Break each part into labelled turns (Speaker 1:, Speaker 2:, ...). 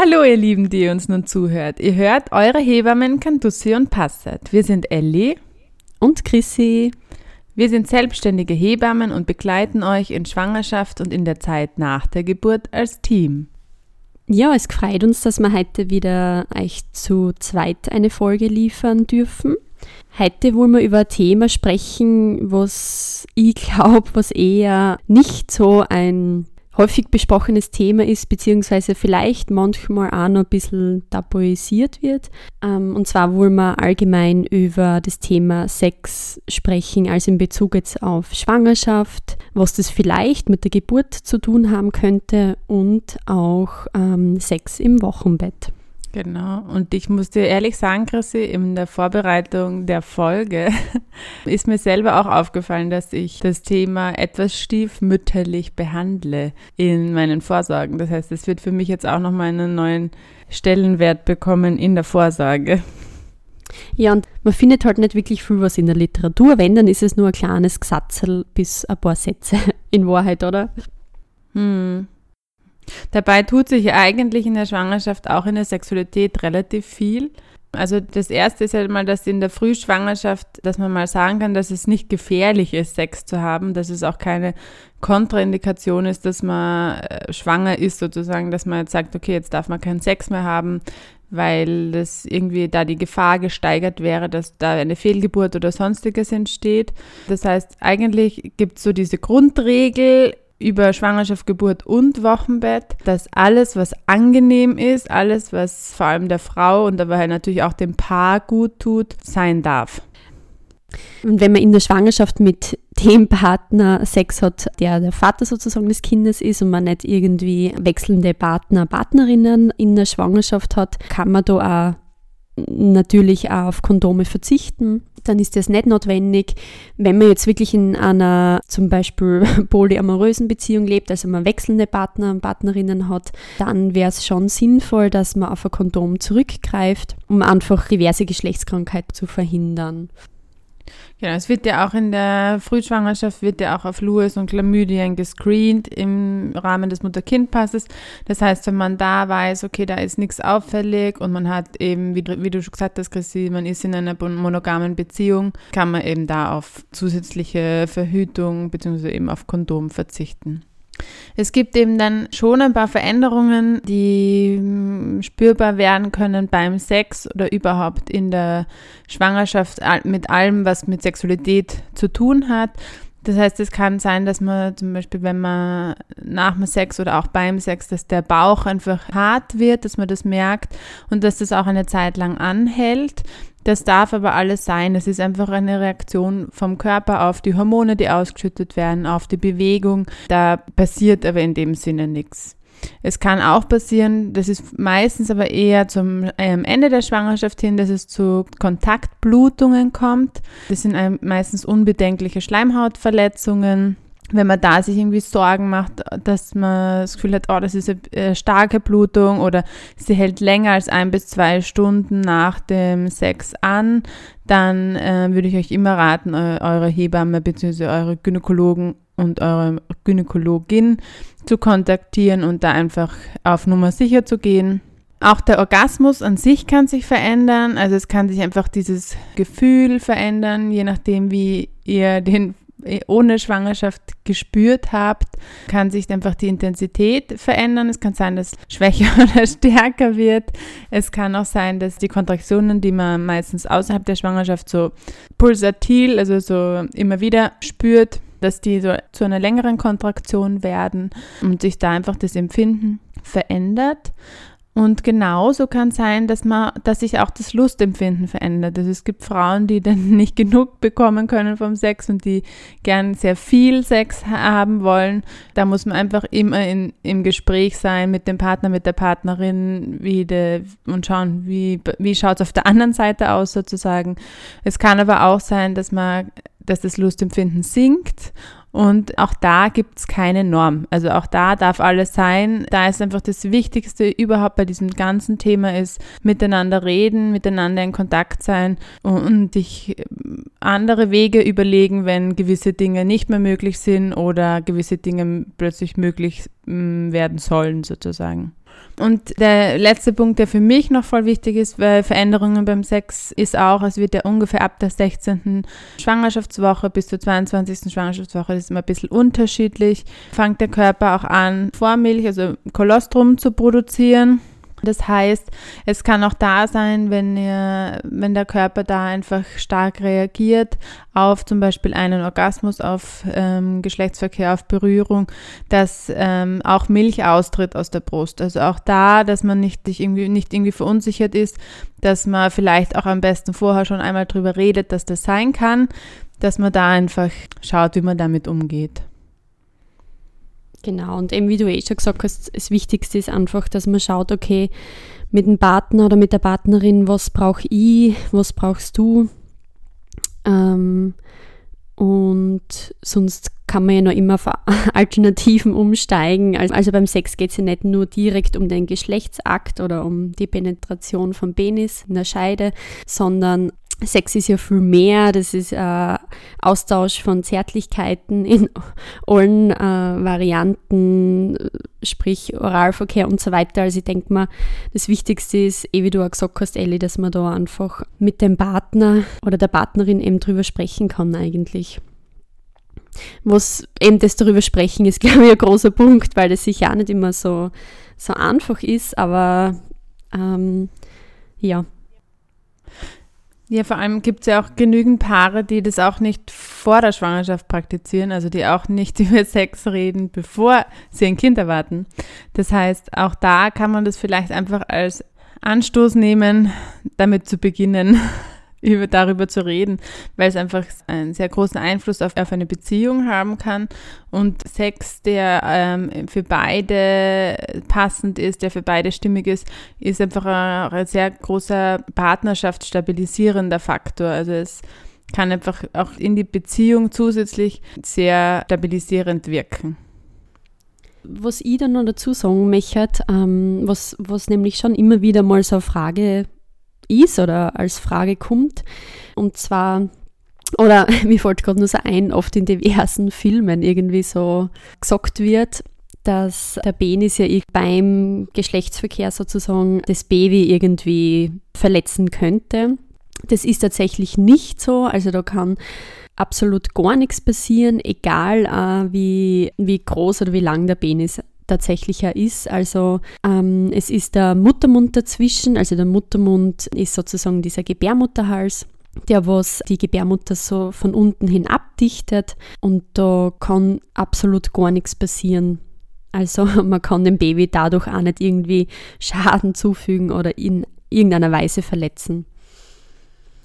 Speaker 1: Hallo ihr Lieben, die uns nun zuhört. Ihr hört eure Hebammen Cantussi und Passat. Wir sind Ellie
Speaker 2: und Chrissy.
Speaker 1: Wir sind selbstständige Hebammen und begleiten euch in Schwangerschaft und in der Zeit nach der Geburt als Team.
Speaker 2: Ja, es freut uns, dass wir heute wieder euch zu zweit eine Folge liefern dürfen. Heute wollen wir über ein Thema sprechen, was ich glaube, was eher nicht so ein häufig besprochenes Thema ist, beziehungsweise vielleicht manchmal auch noch ein bisschen tabuisiert wird. Ähm, und zwar wollen wir allgemein über das Thema Sex sprechen, also in Bezug jetzt auf Schwangerschaft, was das vielleicht mit der Geburt zu tun haben könnte und auch ähm, Sex im Wochenbett.
Speaker 1: Genau. Und ich muss dir ehrlich sagen, Chrissy, in der Vorbereitung der Folge ist mir selber auch aufgefallen, dass ich das Thema etwas stiefmütterlich behandle in meinen Vorsorgen. Das heißt, es wird für mich jetzt auch nochmal einen neuen Stellenwert bekommen in der Vorsorge.
Speaker 2: Ja, und man findet halt nicht wirklich viel was in der Literatur. Wenn, dann ist es nur ein kleines Gesatzel bis ein paar Sätze in Wahrheit, oder?
Speaker 1: Hm. Dabei tut sich eigentlich in der Schwangerschaft auch in der Sexualität relativ viel. Also das erste ist halt mal, dass in der Frühschwangerschaft, dass man mal sagen kann, dass es nicht gefährlich ist, Sex zu haben, dass es auch keine Kontraindikation ist, dass man äh, schwanger ist sozusagen, dass man jetzt sagt, okay, jetzt darf man keinen Sex mehr haben, weil das irgendwie da die Gefahr gesteigert wäre, dass da eine Fehlgeburt oder sonstiges entsteht. Das heißt, eigentlich gibt es so diese Grundregel, über Schwangerschaft, Geburt und Wochenbett, dass alles, was angenehm ist, alles, was vor allem der Frau und aber halt natürlich auch dem Paar gut tut, sein darf.
Speaker 2: Und wenn man in der Schwangerschaft mit dem Partner Sex hat, der der Vater sozusagen des Kindes ist und man nicht irgendwie wechselnde Partner, Partnerinnen in der Schwangerschaft hat, kann man da auch natürlich auch auf Kondome verzichten. Dann ist das nicht notwendig. Wenn man jetzt wirklich in einer zum Beispiel polyamorösen Beziehung lebt, also man wechselnde Partner und Partnerinnen hat, dann wäre es schon sinnvoll, dass man auf ein Kondom zurückgreift, um einfach diverse Geschlechtskrankheiten zu verhindern.
Speaker 1: Genau, es wird ja auch in der Frühschwangerschaft wird ja auch auf Lewis und Chlamydien gescreent im Rahmen des Mutter-Kind-Passes. Das heißt, wenn man da weiß, okay, da ist nichts auffällig und man hat eben, wie, wie du schon gesagt hast, Chrissy, man ist in einer monogamen Beziehung, kann man eben da auf zusätzliche Verhütung bzw. eben auf Kondom verzichten. Es gibt eben dann schon ein paar Veränderungen, die hm, spürbar werden können beim Sex oder überhaupt in der Schwangerschaft mit allem, was mit Sexualität zu tun hat. Das heißt, es kann sein, dass man zum Beispiel, wenn man nach dem Sex oder auch beim Sex, dass der Bauch einfach hart wird, dass man das merkt und dass das auch eine Zeit lang anhält. Das darf aber alles sein. Es ist einfach eine Reaktion vom Körper auf die Hormone, die ausgeschüttet werden, auf die Bewegung. Da passiert aber in dem Sinne nichts. Es kann auch passieren, das ist meistens aber eher zum ähm, Ende der Schwangerschaft hin, dass es zu Kontaktblutungen kommt. Das sind meistens unbedenkliche Schleimhautverletzungen wenn man da sich irgendwie Sorgen macht, dass man das Gefühl hat, oh, das ist eine starke Blutung oder sie hält länger als ein bis zwei Stunden nach dem Sex an, dann äh, würde ich euch immer raten, eure Hebamme bzw. eure Gynäkologen und eure Gynäkologin zu kontaktieren und da einfach auf Nummer sicher zu gehen. Auch der Orgasmus an sich kann sich verändern. Also es kann sich einfach dieses Gefühl verändern, je nachdem, wie ihr den ohne Schwangerschaft gespürt habt, kann sich einfach die Intensität verändern. Es kann sein, dass schwächer oder stärker wird. Es kann auch sein, dass die Kontraktionen, die man meistens außerhalb der Schwangerschaft so pulsatil, also so immer wieder spürt, dass die so zu einer längeren Kontraktion werden und sich da einfach das Empfinden verändert. Und genauso kann sein, dass man, dass sich auch das Lustempfinden verändert. Also es gibt Frauen, die dann nicht genug bekommen können vom Sex und die gern sehr viel Sex haben wollen. Da muss man einfach immer in, im Gespräch sein mit dem Partner, mit der Partnerin wie de, und schauen, wie, wie schaut es auf der anderen Seite aus sozusagen. Es kann aber auch sein, dass man dass das Lustempfinden sinkt und auch da gibt es keine Norm. Also auch da darf alles sein. Da ist einfach das Wichtigste überhaupt bei diesem ganzen Thema ist, miteinander reden, miteinander in Kontakt sein und sich andere Wege überlegen, wenn gewisse Dinge nicht mehr möglich sind oder gewisse Dinge plötzlich möglich mm, werden sollen sozusagen. Und der letzte Punkt, der für mich noch voll wichtig ist, weil Veränderungen beim Sex ist auch, es wird ja ungefähr ab der 16. Schwangerschaftswoche bis zur 22. Schwangerschaftswoche, das ist immer ein bisschen unterschiedlich, fängt der Körper auch an, Vormilch, also Kolostrum zu produzieren. Das heißt, es kann auch da sein, wenn, ihr, wenn der Körper da einfach stark reagiert auf zum Beispiel einen Orgasmus, auf ähm, Geschlechtsverkehr, auf Berührung, dass ähm, auch Milch austritt aus der Brust. Also auch da, dass man nicht, irgendwie, nicht irgendwie verunsichert ist, dass man vielleicht auch am besten vorher schon einmal drüber redet, dass das sein kann, dass man da einfach schaut, wie man damit umgeht.
Speaker 2: Genau, und eben wie du eh schon gesagt hast, das Wichtigste ist einfach, dass man schaut, okay, mit dem Partner oder mit der Partnerin, was brauche ich, was brauchst du? Ähm, und sonst kann man ja noch immer auf Alternativen umsteigen. Also beim Sex geht es ja nicht nur direkt um den Geschlechtsakt oder um die Penetration vom Penis in der Scheide, sondern Sex ist ja viel mehr, das ist äh, Austausch von Zärtlichkeiten in allen äh, Varianten, sprich Oralverkehr und so weiter. Also ich denke mal, das Wichtigste ist, eh wie du auch gesagt hast, Ellie, dass man da einfach mit dem Partner oder der Partnerin eben drüber sprechen kann eigentlich. Was eben das darüber sprechen ist, glaube ich, ein großer Punkt, weil das sicher auch nicht immer so, so einfach ist, aber ähm, ja,
Speaker 1: ja, vor allem gibt es ja auch genügend Paare, die das auch nicht vor der Schwangerschaft praktizieren, also die auch nicht über Sex reden, bevor sie ein Kind erwarten. Das heißt, auch da kann man das vielleicht einfach als Anstoß nehmen, damit zu beginnen, über, darüber zu reden, weil es einfach einen sehr großen Einfluss auf, auf eine Beziehung haben kann und Sex, der ähm, für beide passend ist, der für beide stimmig ist, ist einfach ein, sehr großer partnerschaftsstabilisierender Faktor. Also es kann einfach auch in die Beziehung zusätzlich sehr stabilisierend wirken
Speaker 2: was ich dann noch dazu sagen möchte, ähm, was, was nämlich schon immer wieder mal so eine Frage ist oder als Frage kommt. Und zwar, oder mir fällt gerade nur so ein, oft in diversen Filmen irgendwie so gesagt wird, dass der Penis ja beim Geschlechtsverkehr sozusagen das Baby irgendwie verletzen könnte. Das ist tatsächlich nicht so. Also da kann absolut gar nichts passieren, egal äh, wie, wie groß oder wie lang der Penis tatsächlicher ist. Also ähm, es ist der Muttermund dazwischen, also der Muttermund ist sozusagen dieser Gebärmutterhals der was die Gebärmutter so von unten hin abdichtet und da kann absolut gar nichts passieren. Also man kann dem Baby dadurch auch nicht irgendwie Schaden zufügen oder in irgendeiner Weise verletzen.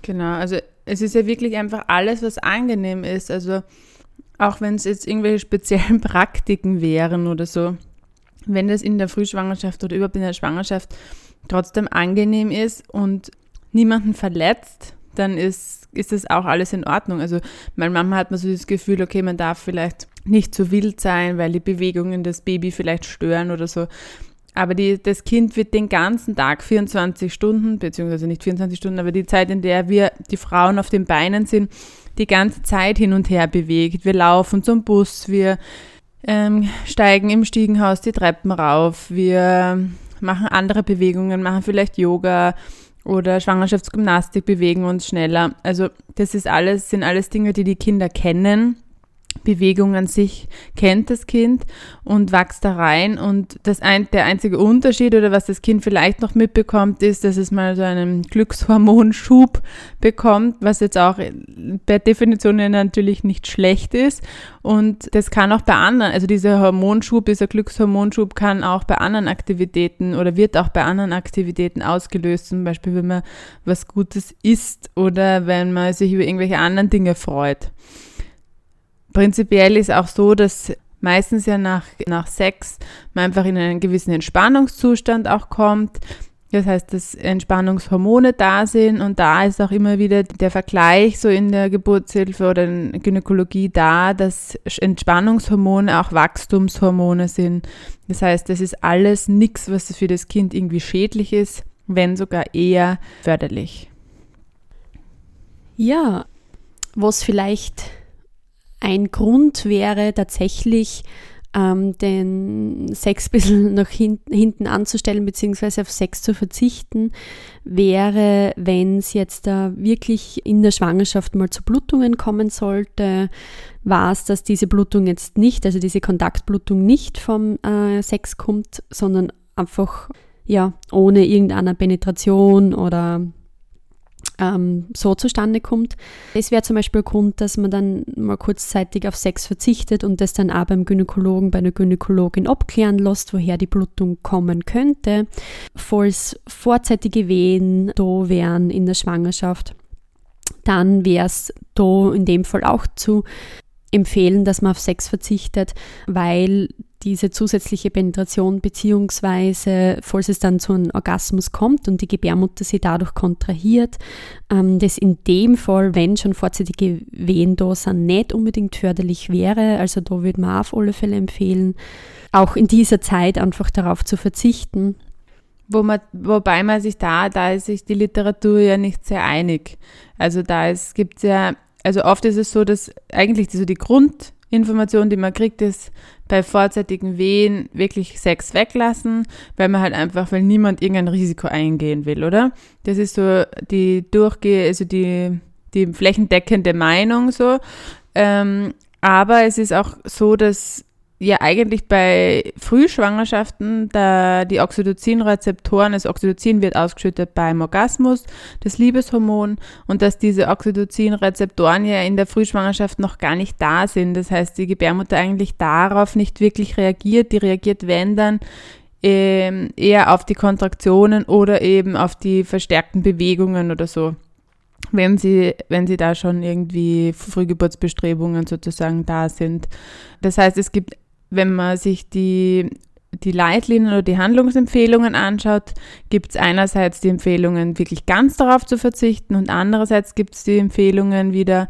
Speaker 1: Genau, also es ist ja wirklich einfach alles, was angenehm ist. Also auch wenn es jetzt irgendwelche speziellen Praktiken wären oder so wenn das in der Frühschwangerschaft oder überhaupt in der Schwangerschaft trotzdem angenehm ist und niemanden verletzt, dann ist, ist das auch alles in Ordnung. Also meine Mama hat mir so das Gefühl, okay, man darf vielleicht nicht zu wild sein, weil die Bewegungen das Baby vielleicht stören oder so. Aber die, das Kind wird den ganzen Tag 24 Stunden, beziehungsweise nicht 24 Stunden, aber die Zeit, in der wir, die Frauen auf den Beinen sind, die ganze Zeit hin und her bewegt. Wir laufen zum Bus, wir ähm, steigen im Stiegenhaus die Treppen rauf, wir machen andere Bewegungen, machen vielleicht Yoga oder Schwangerschaftsgymnastik, bewegen uns schneller. Also das ist alles, sind alles Dinge, die die Kinder kennen Bewegung an sich kennt das Kind und wächst da rein. Und das ein, der einzige Unterschied oder was das Kind vielleicht noch mitbekommt, ist, dass es mal so einen Glückshormonschub bekommt, was jetzt auch per Definition natürlich nicht schlecht ist. Und das kann auch bei anderen, also dieser Hormonschub, dieser Glückshormonschub kann auch bei anderen Aktivitäten oder wird auch bei anderen Aktivitäten ausgelöst, zum Beispiel wenn man was Gutes isst oder wenn man sich über irgendwelche anderen Dinge freut. Prinzipiell ist auch so, dass meistens ja nach, nach Sex man einfach in einen gewissen Entspannungszustand auch kommt. Das heißt, dass Entspannungshormone da sind und da ist auch immer wieder der Vergleich so in der Geburtshilfe oder in Gynäkologie da, dass Entspannungshormone auch Wachstumshormone sind. Das heißt, das ist alles nichts, was für das Kind irgendwie schädlich ist, wenn sogar eher förderlich.
Speaker 2: Ja, was vielleicht ein Grund wäre tatsächlich, ähm, den Sex ein bisschen nach hin, hinten anzustellen, beziehungsweise auf Sex zu verzichten, wäre, wenn es jetzt da wirklich in der Schwangerschaft mal zu Blutungen kommen sollte, war es, dass diese Blutung jetzt nicht, also diese Kontaktblutung nicht vom äh, Sex kommt, sondern einfach ja ohne irgendeine Penetration oder ähm, so zustande kommt. Es wäre zum Beispiel Grund, dass man dann mal kurzzeitig auf Sex verzichtet und das dann auch beim Gynäkologen, bei einer Gynäkologin abklären lässt, woher die Blutung kommen könnte. Falls vorzeitige Wehen da wären in der Schwangerschaft, dann wäre es da in dem Fall auch zu empfehlen, dass man auf Sex verzichtet, weil diese zusätzliche Penetration beziehungsweise falls es dann zu einem Orgasmus kommt und die Gebärmutter sie dadurch kontrahiert, ähm, das in dem Fall, wenn schon vorzeitige Wehen da sind, nicht unbedingt förderlich wäre. Also da würde man auf alle Fälle empfehlen, auch in dieser Zeit einfach darauf zu verzichten.
Speaker 1: Wo man, wobei man sich da, da ist sich die Literatur ja nicht sehr einig. Also da gibt es ja, also oft ist es so, dass eigentlich so die Grund Information, die man kriegt, ist bei vorzeitigen Wehen wirklich Sex weglassen, weil man halt einfach, weil niemand irgendein Risiko eingehen will, oder? Das ist so die durchgehe, also die, die flächendeckende Meinung so. Ähm, aber es ist auch so, dass ja eigentlich bei Frühschwangerschaften da die Oxytocin-Rezeptoren, das Oxytocin wird ausgeschüttet beim Orgasmus, das Liebeshormon, und dass diese Oxytocin-Rezeptoren ja in der Frühschwangerschaft noch gar nicht da sind. Das heißt, die Gebärmutter eigentlich darauf nicht wirklich reagiert. Die reagiert, wenn dann, ähm, eher auf die Kontraktionen oder eben auf die verstärkten Bewegungen oder so wenn sie, wenn sie da schon irgendwie Frühgeburtsbestrebungen sozusagen da sind. Das heißt, es gibt wenn man sich die, die Leitlinien oder die Handlungsempfehlungen anschaut, gibt es einerseits die Empfehlungen, wirklich ganz darauf zu verzichten und andererseits gibt es die Empfehlungen wieder,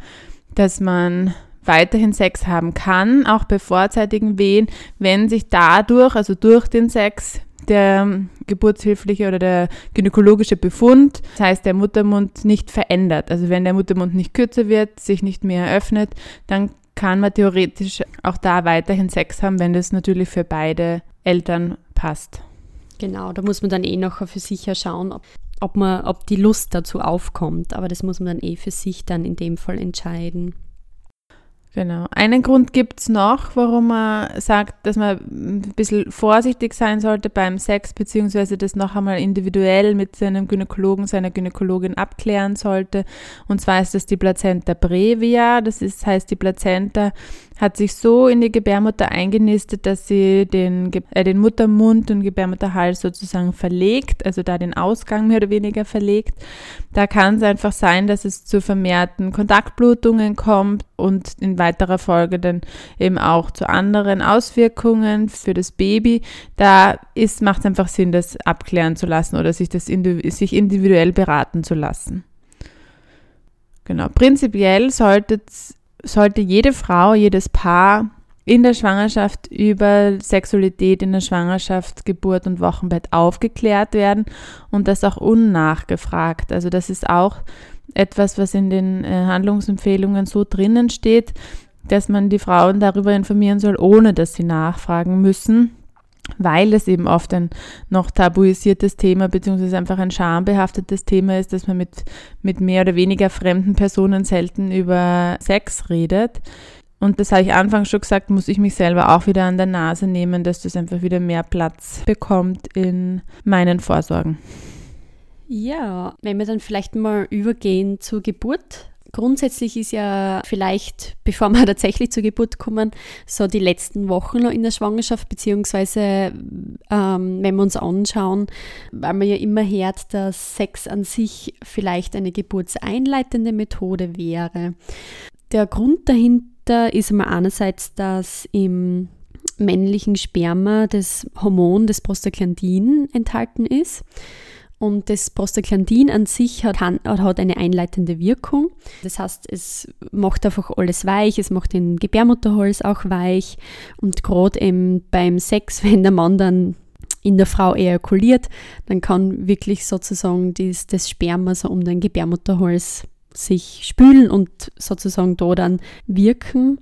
Speaker 1: dass man weiterhin Sex haben kann, auch bei vorzeitigen Wehen, wenn sich dadurch, also durch den Sex, der geburtshilfliche oder der gynäkologische Befund, das heißt der Muttermund nicht verändert. Also wenn der Muttermund nicht kürzer wird, sich nicht mehr öffnet, dann kann man theoretisch auch da weiterhin Sex haben, wenn das natürlich für beide Eltern passt.
Speaker 2: Genau, da muss man dann eh noch für sich schauen, ob, ob, man, ob die Lust dazu aufkommt. Aber das muss man dann eh für sich dann in dem Fall entscheiden.
Speaker 1: Genau. Einen Grund gibt es noch, warum man sagt, dass man ein bisschen vorsichtig sein sollte beim Sex, beziehungsweise das noch einmal individuell mit seinem Gynäkologen, seiner Gynäkologin abklären sollte. Und zwar ist das die Plazenta brevia. Das ist, heißt, die Plazenta hat sich so in die Gebärmutter eingenistet, dass sie den, äh, den Muttermund und Gebärmutterhals sozusagen verlegt, also da den Ausgang mehr oder weniger verlegt. Da kann es einfach sein, dass es zu vermehrten Kontaktblutungen kommt und in weiterer Folge dann eben auch zu anderen Auswirkungen für das Baby. Da macht es einfach Sinn, das abklären zu lassen oder sich das sich individuell beraten zu lassen. Genau. Prinzipiell sollte es sollte jede Frau, jedes Paar in der Schwangerschaft über Sexualität in der Schwangerschaft, Geburt und Wochenbett aufgeklärt werden und das auch unnachgefragt. Also das ist auch etwas, was in den äh, Handlungsempfehlungen so drinnen steht, dass man die Frauen darüber informieren soll, ohne dass sie nachfragen müssen weil es eben oft ein noch tabuisiertes Thema beziehungsweise einfach ein schambehaftetes Thema ist, dass man mit, mit mehr oder weniger fremden Personen selten über Sex redet. Und das habe ich anfangs schon gesagt, muss ich mich selber auch wieder an der Nase nehmen, dass das einfach wieder mehr Platz bekommt in meinen Vorsorgen.
Speaker 2: Ja, wenn wir dann vielleicht mal übergehen zur Geburt, Grundsätzlich ist ja vielleicht, bevor wir tatsächlich zur Geburt kommen, so die letzten Wochen noch in der Schwangerschaft, beziehungsweise ähm, wenn wir uns anschauen, weil man ja immer hört, dass Sex an sich vielleicht eine geburtseinleitende Methode wäre. Der Grund dahinter ist einmal einerseits, dass im männlichen Sperma das Hormon des Prostaglandin enthalten ist. Und das Prostaglandin an sich hat, hat eine einleitende Wirkung. Das heißt, es macht einfach alles weich, es macht den Gebärmutterhals auch weich. Und gerade eben beim Sex, wenn der Mann dann in der Frau ejakuliert, dann kann wirklich sozusagen das, das Sperma so um den Gebärmutterhals sich spülen und sozusagen da dann wirken.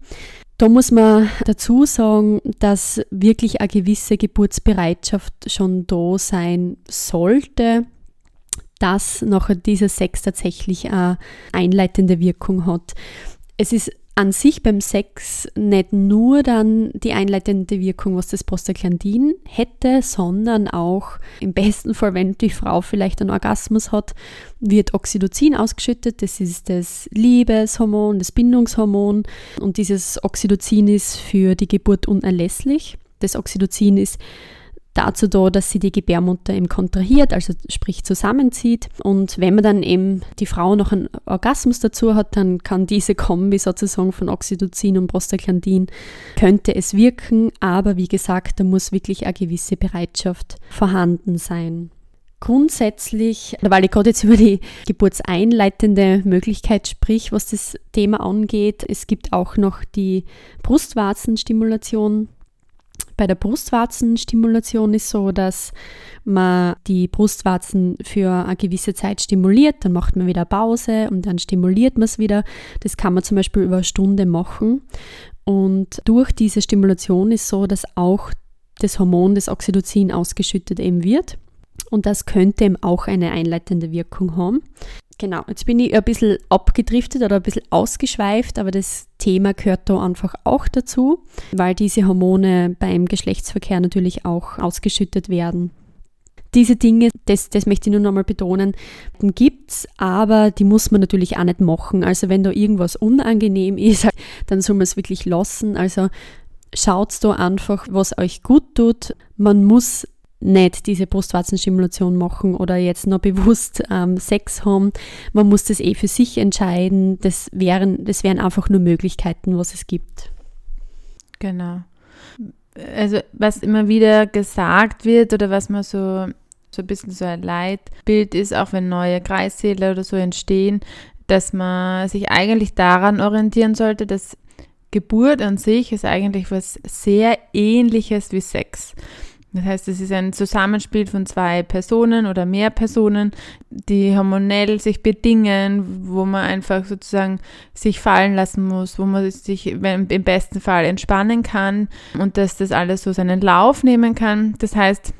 Speaker 2: Da muss man dazu sagen, dass wirklich eine gewisse Geburtsbereitschaft schon da sein sollte, dass nachher dieser Sex tatsächlich eine einleitende Wirkung hat. Es ist an sich beim Sex nicht nur dann die einleitende Wirkung, was das Prostaglandin hätte, sondern auch im besten Fall, wenn die Frau vielleicht einen Orgasmus hat, wird Oxytocin ausgeschüttet. Das ist das Liebeshormon, das Bindungshormon und dieses Oxytocin ist für die Geburt unerlässlich. Das Oxytocin ist dazu da, dass sie die Gebärmutter eben kontrahiert, also sprich zusammenzieht. Und wenn man dann eben die Frau noch einen Orgasmus dazu hat, dann kann diese Kombi sozusagen von Oxytocin und Prostaglandin, könnte es wirken, aber wie gesagt, da muss wirklich eine gewisse Bereitschaft vorhanden sein. Grundsätzlich, weil ich gerade jetzt über die geburtseinleitende Möglichkeit sprich, was das Thema angeht, es gibt auch noch die Brustwarzenstimulation bei der Brustwarzenstimulation ist so, dass man die Brustwarzen für eine gewisse Zeit stimuliert, dann macht man wieder Pause und dann stimuliert man es wieder. Das kann man zum Beispiel über eine Stunde machen. Und durch diese Stimulation ist so, dass auch das Hormon des Oxytocin ausgeschüttet eben wird. Und das könnte eben auch eine einleitende Wirkung haben. Genau, jetzt bin ich ein bisschen abgedriftet oder ein bisschen ausgeschweift, aber das Thema gehört da einfach auch dazu, weil diese Hormone beim Geschlechtsverkehr natürlich auch ausgeschüttet werden. Diese Dinge, das, das möchte ich nur nochmal betonen, gibt es, aber die muss man natürlich auch nicht machen. Also wenn da irgendwas unangenehm ist, dann soll man es wirklich lassen. Also schaut da einfach, was euch gut tut. Man muss nicht diese Brustwarzenstimulation machen oder jetzt noch bewusst ähm, Sex haben. Man muss das eh für sich entscheiden. Das wären, das wären einfach nur Möglichkeiten, was es gibt.
Speaker 1: Genau. Also was immer wieder gesagt wird oder was man so, so ein bisschen so ein Leitbild ist, auch wenn neue Kreissäle oder so entstehen, dass man sich eigentlich daran orientieren sollte, dass Geburt an sich ist eigentlich was sehr ähnliches wie Sex. Das heißt, es ist ein Zusammenspiel von zwei Personen oder mehr Personen, die hormonell sich bedingen, wo man einfach sozusagen sich fallen lassen muss, wo man sich im besten Fall entspannen kann und dass das alles so seinen Lauf nehmen kann. Das heißt,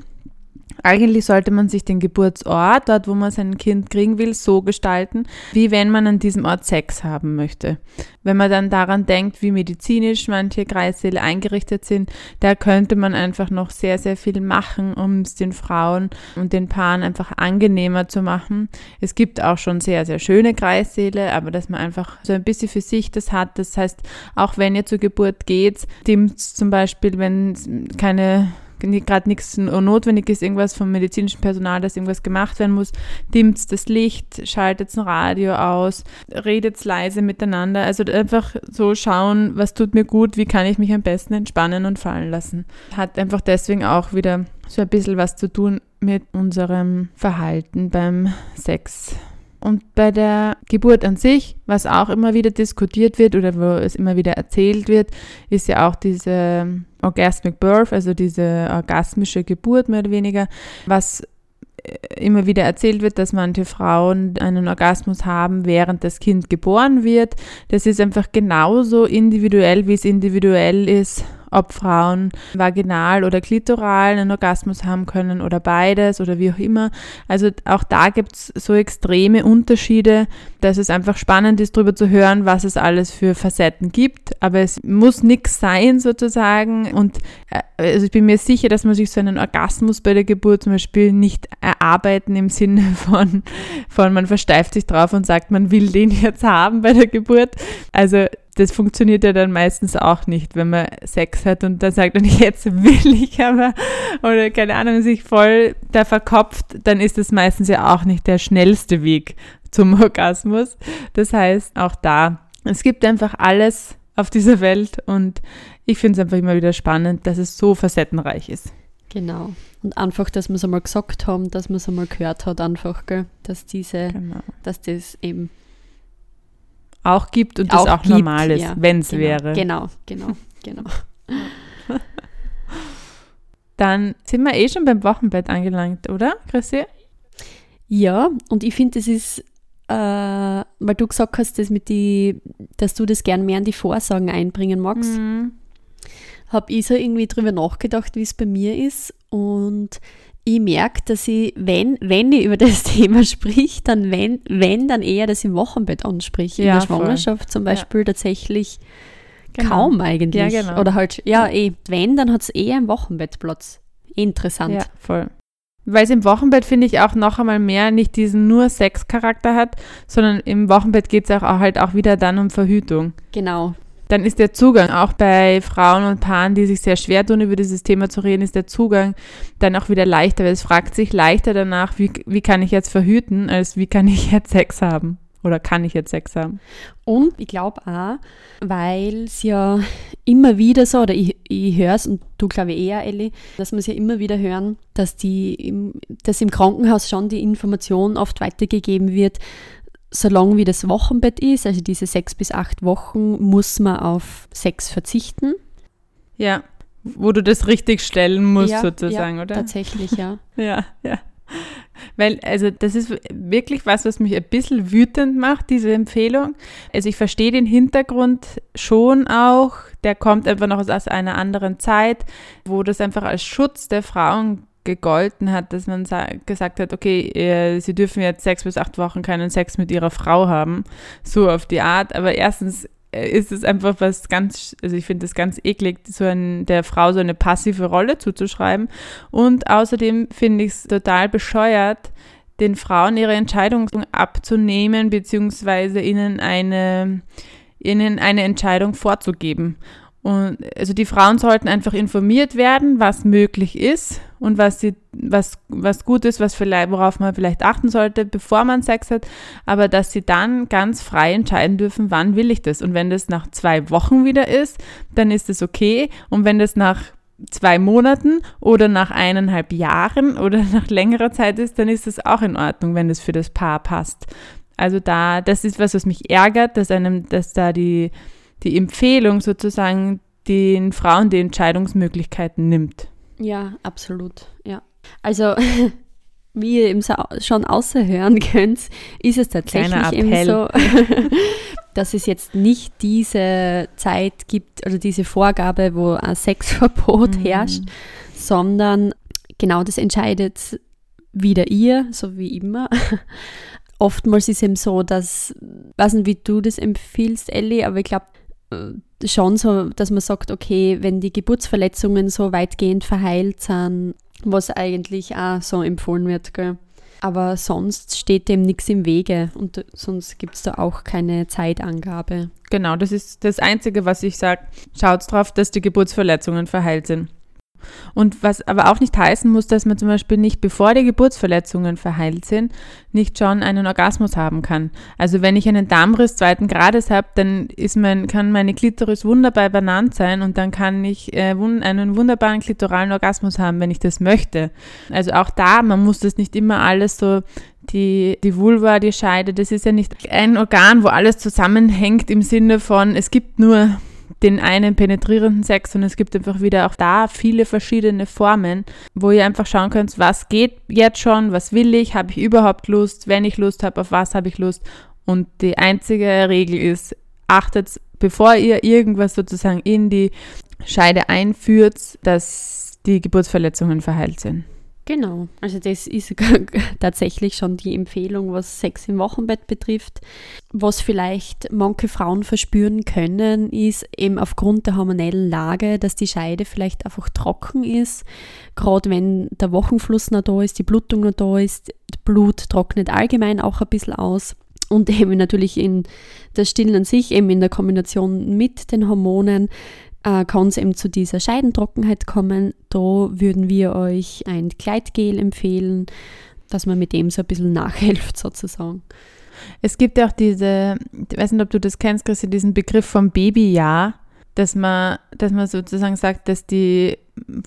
Speaker 1: eigentlich sollte man sich den Geburtsort, dort wo man sein Kind kriegen will, so gestalten, wie wenn man an diesem Ort Sex haben möchte. Wenn man dann daran denkt, wie medizinisch manche Kreissäle eingerichtet sind, da könnte man einfach noch sehr, sehr viel machen, um es den Frauen und den Paaren einfach angenehmer zu machen. Es gibt auch schon sehr, sehr schöne Kreissäle, aber dass man einfach so ein bisschen für sich das hat. Das heißt, auch wenn ihr zur Geburt geht, dimmt zum Beispiel, wenn keine gerade nichts notwendig ist, irgendwas vom medizinischen Personal, dass irgendwas gemacht werden muss, dimmt das Licht, schaltet ein Radio aus, redet leise miteinander. Also einfach so schauen, was tut mir gut, wie kann ich mich am besten entspannen und fallen lassen. Hat einfach deswegen auch wieder so ein bisschen was zu tun mit unserem Verhalten beim Sex. Und bei der Geburt an sich, was auch immer wieder diskutiert wird oder wo es immer wieder erzählt wird, ist ja auch diese Orgasmic Birth, also diese orgasmische Geburt mehr oder weniger, was äh, immer wieder erzählt wird, dass manche Frauen einen Orgasmus haben, während das Kind geboren wird. Das ist einfach genauso individuell, wie es individuell ist, ob Frauen vaginal oder klitoral einen Orgasmus haben können oder beides oder wie auch immer. Also auch da gibt es so extreme Unterschiede, dass es einfach spannend ist, darüber zu hören, was es alles für Facetten gibt. Aber es muss nichts sein sozusagen. Und äh, also ich bin mir sicher, dass man sich so einen Orgasmus bei der Geburt zum Beispiel nicht erarbeiten im Sinne von, von man versteift sich drauf und sagt, man will den jetzt haben bei der Geburt. Also das funktioniert ja dann meistens auch nicht, wenn man Sex hat und dann sagt man, jetzt will ich aber, oder keine Ahnung, sich voll da verkopft, dann ist das meistens ja auch nicht der schnellste Weg zum Orgasmus. Das heißt, auch da, es gibt einfach alles auf dieser Welt und ich finde es einfach immer wieder spannend, dass es so facettenreich ist.
Speaker 2: Genau. Und einfach, dass wir es einmal gesagt haben, dass man es einmal gehört hat, einfach, gell? dass diese, genau. dass das eben
Speaker 1: auch gibt und auch das auch gibt, normal ist, ja, wenn es
Speaker 2: genau,
Speaker 1: wäre.
Speaker 2: Genau, genau, genau.
Speaker 1: Dann sind wir eh schon beim Wochenbett angelangt, oder, Chrissy?
Speaker 2: Ja, und ich finde, es ist äh, weil du gesagt hast, dass, mit die, dass du das gern mehr in die Vorsagen einbringen magst, mhm. habe ich so irgendwie drüber nachgedacht, wie es bei mir ist. Und ich merke, dass ich, wenn, wenn ich über das Thema sprich, dann wenn, wenn, dann eher das im Wochenbett anspreche. Ja, in der Schwangerschaft voll. zum Beispiel ja. tatsächlich genau. kaum eigentlich. Ja, genau. Oder halt, ja, eh, wenn, dann hat es eher im Wochenbett Platz. Interessant. Ja,
Speaker 1: voll. Weil es im Wochenbett, finde ich, auch noch einmal mehr nicht diesen nur Sexcharakter hat, sondern im Wochenbett geht es auch, auch halt auch wieder dann um Verhütung.
Speaker 2: Genau.
Speaker 1: Dann ist der Zugang, auch bei Frauen und Paaren, die sich sehr schwer tun, über dieses Thema zu reden, ist der Zugang dann auch wieder leichter, weil es fragt sich leichter danach, wie, wie kann ich jetzt verhüten, als wie kann ich jetzt Sex haben. Oder kann ich jetzt Sex haben?
Speaker 2: Und ich glaube auch, weil es ja immer wieder so, oder ich, ich höre es und du glaube ich eher, Elli, dass wir es ja immer wieder hören, dass, die dass im Krankenhaus schon die Information oft weitergegeben wird, solange wie das Wochenbett ist, also diese sechs bis acht Wochen, muss man auf Sex verzichten.
Speaker 1: Ja, wo du das richtig stellen musst ja, sozusagen,
Speaker 2: ja,
Speaker 1: oder?
Speaker 2: Tatsächlich, ja.
Speaker 1: ja, ja. Weil, also das ist wirklich was, was mich ein bisschen wütend macht, diese Empfehlung. Also ich verstehe den Hintergrund schon auch. Der kommt einfach noch aus einer anderen Zeit, wo das einfach als Schutz der Frauen gegolten hat, dass man gesagt hat, okay, äh, sie dürfen jetzt sechs bis acht Wochen keinen Sex mit ihrer Frau haben, so auf die Art. Aber erstens äh, ist es einfach was ganz, also ich finde es ganz eklig, so ein, der Frau so eine passive Rolle zuzuschreiben. Und außerdem finde ich es total bescheuert, den Frauen ihre Entscheidung abzunehmen, beziehungsweise ihnen eine, ihnen eine Entscheidung vorzugeben. Und also die Frauen sollten einfach informiert werden, was möglich ist und was, sie, was, was gut ist, was vielleicht, worauf man vielleicht achten sollte, bevor man Sex hat, aber dass sie dann ganz frei entscheiden dürfen, wann will ich das. Und wenn das nach zwei Wochen wieder ist, dann ist es okay. Und wenn das nach zwei Monaten oder nach eineinhalb Jahren oder nach längerer Zeit ist, dann ist das auch in Ordnung, wenn das für das Paar passt. Also da, das ist was, was mich ärgert, dass einem, dass da die die Empfehlung sozusagen den Frauen die Entscheidungsmöglichkeiten nimmt.
Speaker 2: Ja, absolut. Ja. Also, wie ihr eben schon außerhören könnt, ist es tatsächlich eben so, dass es jetzt nicht diese Zeit gibt oder diese Vorgabe, wo ein Sexverbot mhm. herrscht, sondern genau das entscheidet wieder ihr, so wie immer. Oftmals ist es eben so, dass, ich weiß nicht, wie du das empfiehlst, Ellie, aber ich glaube, schon so, dass man sagt, okay, wenn die Geburtsverletzungen so weitgehend verheilt sind, was eigentlich auch so empfohlen wird, gell? Aber sonst steht dem nichts im Wege und sonst gibt es da auch keine Zeitangabe.
Speaker 1: Genau, das ist das Einzige, was ich sage. Schaut drauf, dass die Geburtsverletzungen verheilt sind. Und was aber auch nicht heißen muss, dass man zum Beispiel nicht, bevor die Geburtsverletzungen verheilt sind, nicht schon einen Orgasmus haben kann. Also wenn ich einen Darmriss zweiten Grades habe, dann ist mein, kann meine Klitoris wunderbar benannt sein und dann kann ich äh, einen wunderbaren klitoralen Orgasmus haben, wenn ich das möchte. Also auch da, man muss das nicht immer alles so die, die Vulva, die Scheide, das ist ja nicht ein Organ, wo alles zusammenhängt im Sinne von, es gibt nur den einen penetrierenden Sex, sondern es gibt einfach wieder auch da viele verschiedene Formen, wo ihr einfach schauen könnt, was geht jetzt schon, was will ich, habe ich überhaupt Lust, wenn ich Lust habe, auf was habe ich Lust. Und die einzige Regel ist, achtet, bevor ihr irgendwas sozusagen in die Scheide einführt, dass die Geburtsverletzungen verheilt sind.
Speaker 2: Genau, also das ist tatsächlich schon die Empfehlung, was Sex im Wochenbett betrifft. Was vielleicht manche Frauen verspüren können, ist eben aufgrund der hormonellen Lage, dass die Scheide vielleicht einfach trocken ist. Gerade wenn der Wochenfluss noch da ist, die Blutung noch da ist, Blut trocknet allgemein auch ein bisschen aus. Und eben natürlich in der Stillen an sich, eben in der Kombination mit den Hormonen, äh, kann es eben zu dieser Scheidentrockenheit kommen. Da würden wir euch ein Gleitgel empfehlen, dass man mit dem so ein bisschen nachhilft sozusagen.
Speaker 1: Es gibt ja auch diese, ich weiß nicht, ob du das kennst, Christi, diesen Begriff vom Babyjahr, dass man, dass man sozusagen sagt, dass die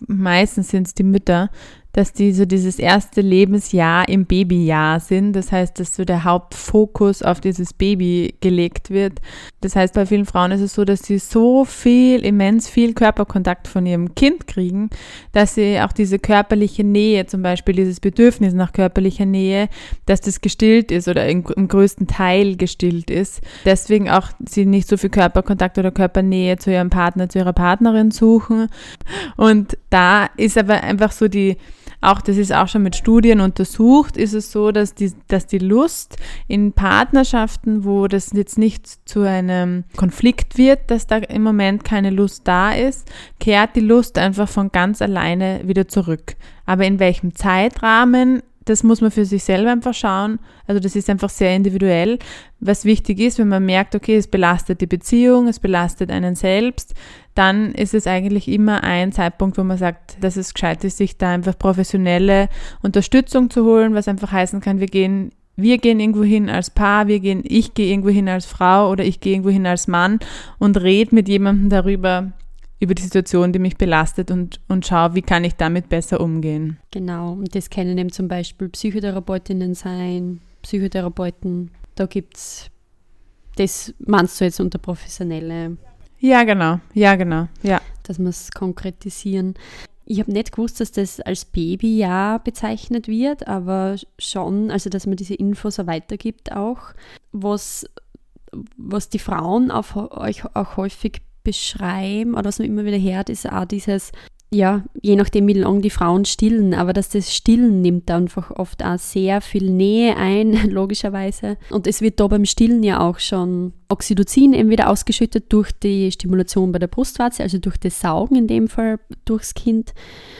Speaker 1: meistens sind es die Mütter, dass die so dieses erste Lebensjahr im Babyjahr sind. Das heißt, dass so der Hauptfokus auf dieses Baby gelegt wird. Das heißt, bei vielen Frauen ist es so, dass sie so viel, immens viel Körperkontakt von ihrem Kind kriegen, dass sie auch diese körperliche Nähe, zum Beispiel dieses Bedürfnis nach körperlicher Nähe, dass das gestillt ist oder im, im größten Teil gestillt ist. Deswegen auch sie nicht so viel Körperkontakt oder Körpernähe zu ihrem Partner, zu ihrer Partnerin suchen. Und da ist aber einfach so die, auch das ist auch schon mit Studien untersucht, ist es so, dass die, dass die Lust in Partnerschaften, wo das jetzt nicht zu einem Konflikt wird, dass da im Moment keine Lust da ist, kehrt die Lust einfach von ganz alleine wieder zurück. Aber in welchem Zeitrahmen das muss man für sich selber einfach schauen. Also das ist einfach sehr individuell. Was wichtig ist, wenn man merkt, okay, es belastet die Beziehung, es belastet einen selbst, dann ist es eigentlich immer ein Zeitpunkt, wo man sagt, dass es gescheit ist, sich da einfach professionelle Unterstützung zu holen, was einfach heißen kann, wir gehen wir gehen irgendwo hin als Paar, wir gehen, ich gehe irgendwo hin als Frau oder ich gehe irgendwo hin als Mann und rede mit jemandem darüber, über die Situation, die mich belastet und, und schaue, wie kann ich damit besser umgehen.
Speaker 2: Genau, und das können eben zum Beispiel Psychotherapeutinnen sein, Psychotherapeuten. Da gibt es, das meinst du jetzt unter professionelle
Speaker 1: ja, genau. Ja, genau. Ja.
Speaker 2: Dass wir es konkretisieren. Ich habe nicht gewusst, dass das als Babyjahr bezeichnet wird, aber schon, also dass man diese Infos so weitergibt auch. Was, was die Frauen auf, euch auch häufig beschreiben oder was man immer wieder hört, ist auch dieses, ja, je nachdem, wie lange die Frauen stillen, aber dass das Stillen nimmt einfach oft auch sehr viel Nähe ein, logischerweise. Und es wird da beim Stillen ja auch schon Oxytocin eben wieder ausgeschüttet durch die Stimulation bei der Brustwarze, also durch das Saugen in dem Fall durchs Kind,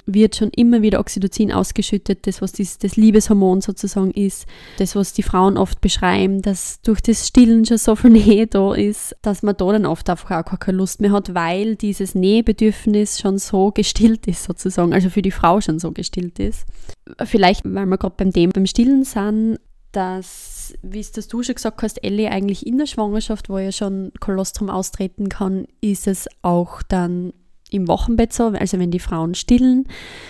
Speaker 2: wird schon immer wieder Oxytocin ausgeschüttet, das was dieses, das Liebeshormon sozusagen ist, das was die Frauen oft beschreiben, dass durch das Stillen schon so viel Nähe da ist, dass man da dann oft einfach auch keine Lust mehr hat, weil dieses Nähebedürfnis schon so gestillt ist sozusagen, also für die Frau schon so gestillt ist. Vielleicht, weil wir gerade beim Thema beim Stillen sind, dass, wie es das du schon gesagt hast, Ellie eigentlich in der Schwangerschaft, wo ja schon Kolostrum austreten kann, ist es auch dann im Wochenbett so, also wenn die Frauen stillen,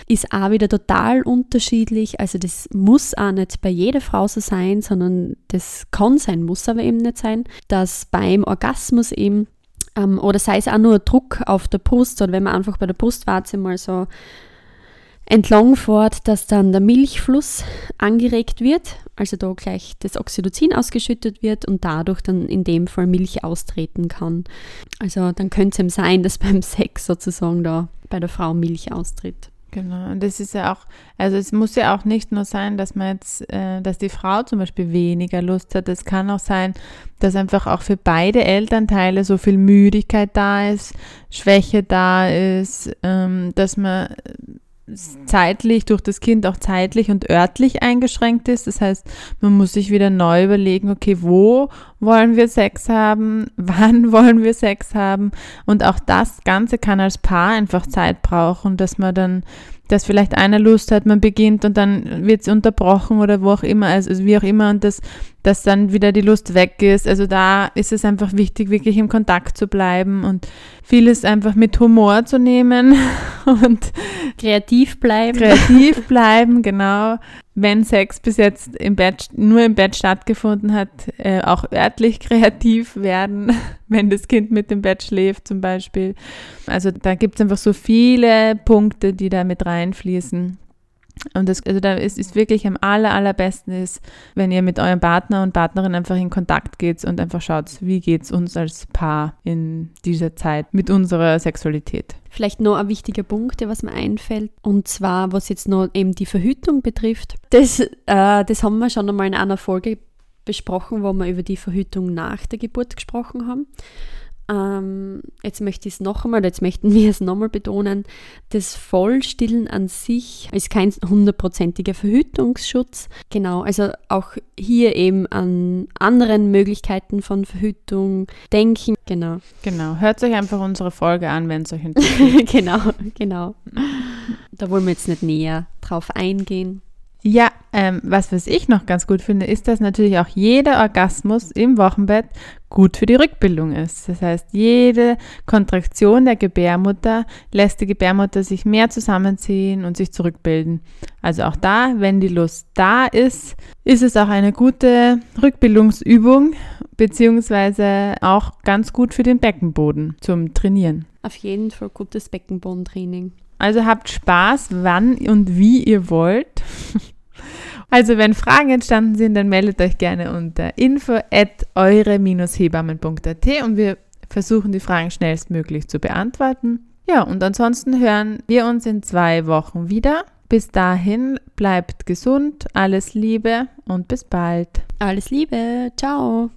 Speaker 2: ist auch wieder total unterschiedlich. Also das muss auch nicht bei jeder Frau so sein, sondern das kann sein, muss aber eben nicht sein, dass beim Orgasmus eben ähm, oder sei es auch nur Druck auf der Brust oder wenn man einfach bei der Brustwarze mal so entlang fährt, dass dann der Milchfluss angeregt wird, also da gleich das Oxytocin ausgeschüttet wird und dadurch dann in dem Fall Milch austreten kann. Also dann könnte es eben sein, dass beim Sex sozusagen da bei der Frau Milch austritt.
Speaker 1: Genau, und das ist ja auch, also es muss ja auch nicht nur sein, dass man jetzt, äh, dass die Frau zum Beispiel weniger Lust hat. Es kann auch sein, dass einfach auch für beide Elternteile so viel Müdigkeit da ist, Schwäche da ist, ähm, dass man zeitlich, durch das Kind auch zeitlich und örtlich eingeschränkt ist. Das heißt, man muss sich wieder neu überlegen, okay, wo wollen wir Sex haben, wann wollen wir Sex haben. Und auch das Ganze kann als Paar einfach Zeit brauchen, dass man dann dass vielleicht einer Lust hat, man beginnt und dann wird es unterbrochen oder wo auch immer, also, wie auch immer und das, dass dann wieder die Lust weg ist. Also da ist es einfach wichtig, wirklich im Kontakt zu bleiben und vieles einfach mit Humor zu nehmen und
Speaker 2: kreativ bleiben.
Speaker 1: Kreativ bleiben, genau wenn Sex bis jetzt im Bett, nur im Bett stattgefunden hat, äh, auch örtlich kreativ werden, wenn das Kind mit dem Bett schläft zum Beispiel. Also da gibt es einfach so viele Punkte, die da mit reinfließen. Und das, also da ist, ist wirklich am aller, allerbesten ist, wenn ihr mit eurem Partner und Partnerin einfach in Kontakt geht und einfach schaut, wie geht es uns als Paar in dieser Zeit mit unserer Sexualität.
Speaker 2: Vielleicht noch ein wichtiger Punkt, der was mir einfällt, und zwar, was jetzt noch eben die Verhütung betrifft. Das, äh, das haben wir schon einmal in einer Folge besprochen, wo wir über die Verhütung nach der Geburt gesprochen haben. Ähm, jetzt möchte ich es noch einmal, jetzt möchten wir es nochmal betonen, das Vollstillen an sich ist kein hundertprozentiger Verhütungsschutz. Genau, also auch hier eben an anderen Möglichkeiten von Verhütung denken. Genau.
Speaker 1: Genau, hört euch einfach unsere Folge an, wenn es euch interessiert.
Speaker 2: genau, genau. Da wollen wir jetzt nicht näher drauf eingehen.
Speaker 1: Ja, ähm, was, was ich noch ganz gut finde, ist, dass natürlich auch jeder Orgasmus im Wochenbett gut für die Rückbildung ist. Das heißt, jede Kontraktion der Gebärmutter lässt die Gebärmutter sich mehr zusammenziehen und sich zurückbilden. Also auch da, wenn die Lust da ist, ist es auch eine gute Rückbildungsübung, beziehungsweise auch ganz gut für den Beckenboden zum Trainieren.
Speaker 2: Auf jeden Fall gutes Beckenbodentraining.
Speaker 1: Also habt Spaß, wann und wie ihr wollt. Also wenn Fragen entstanden sind, dann meldet euch gerne unter info at eure-hebammen.at und wir versuchen die Fragen schnellstmöglich zu beantworten. Ja, und ansonsten hören wir uns in zwei Wochen wieder. Bis dahin bleibt gesund, alles Liebe und bis bald.
Speaker 2: Alles Liebe, ciao.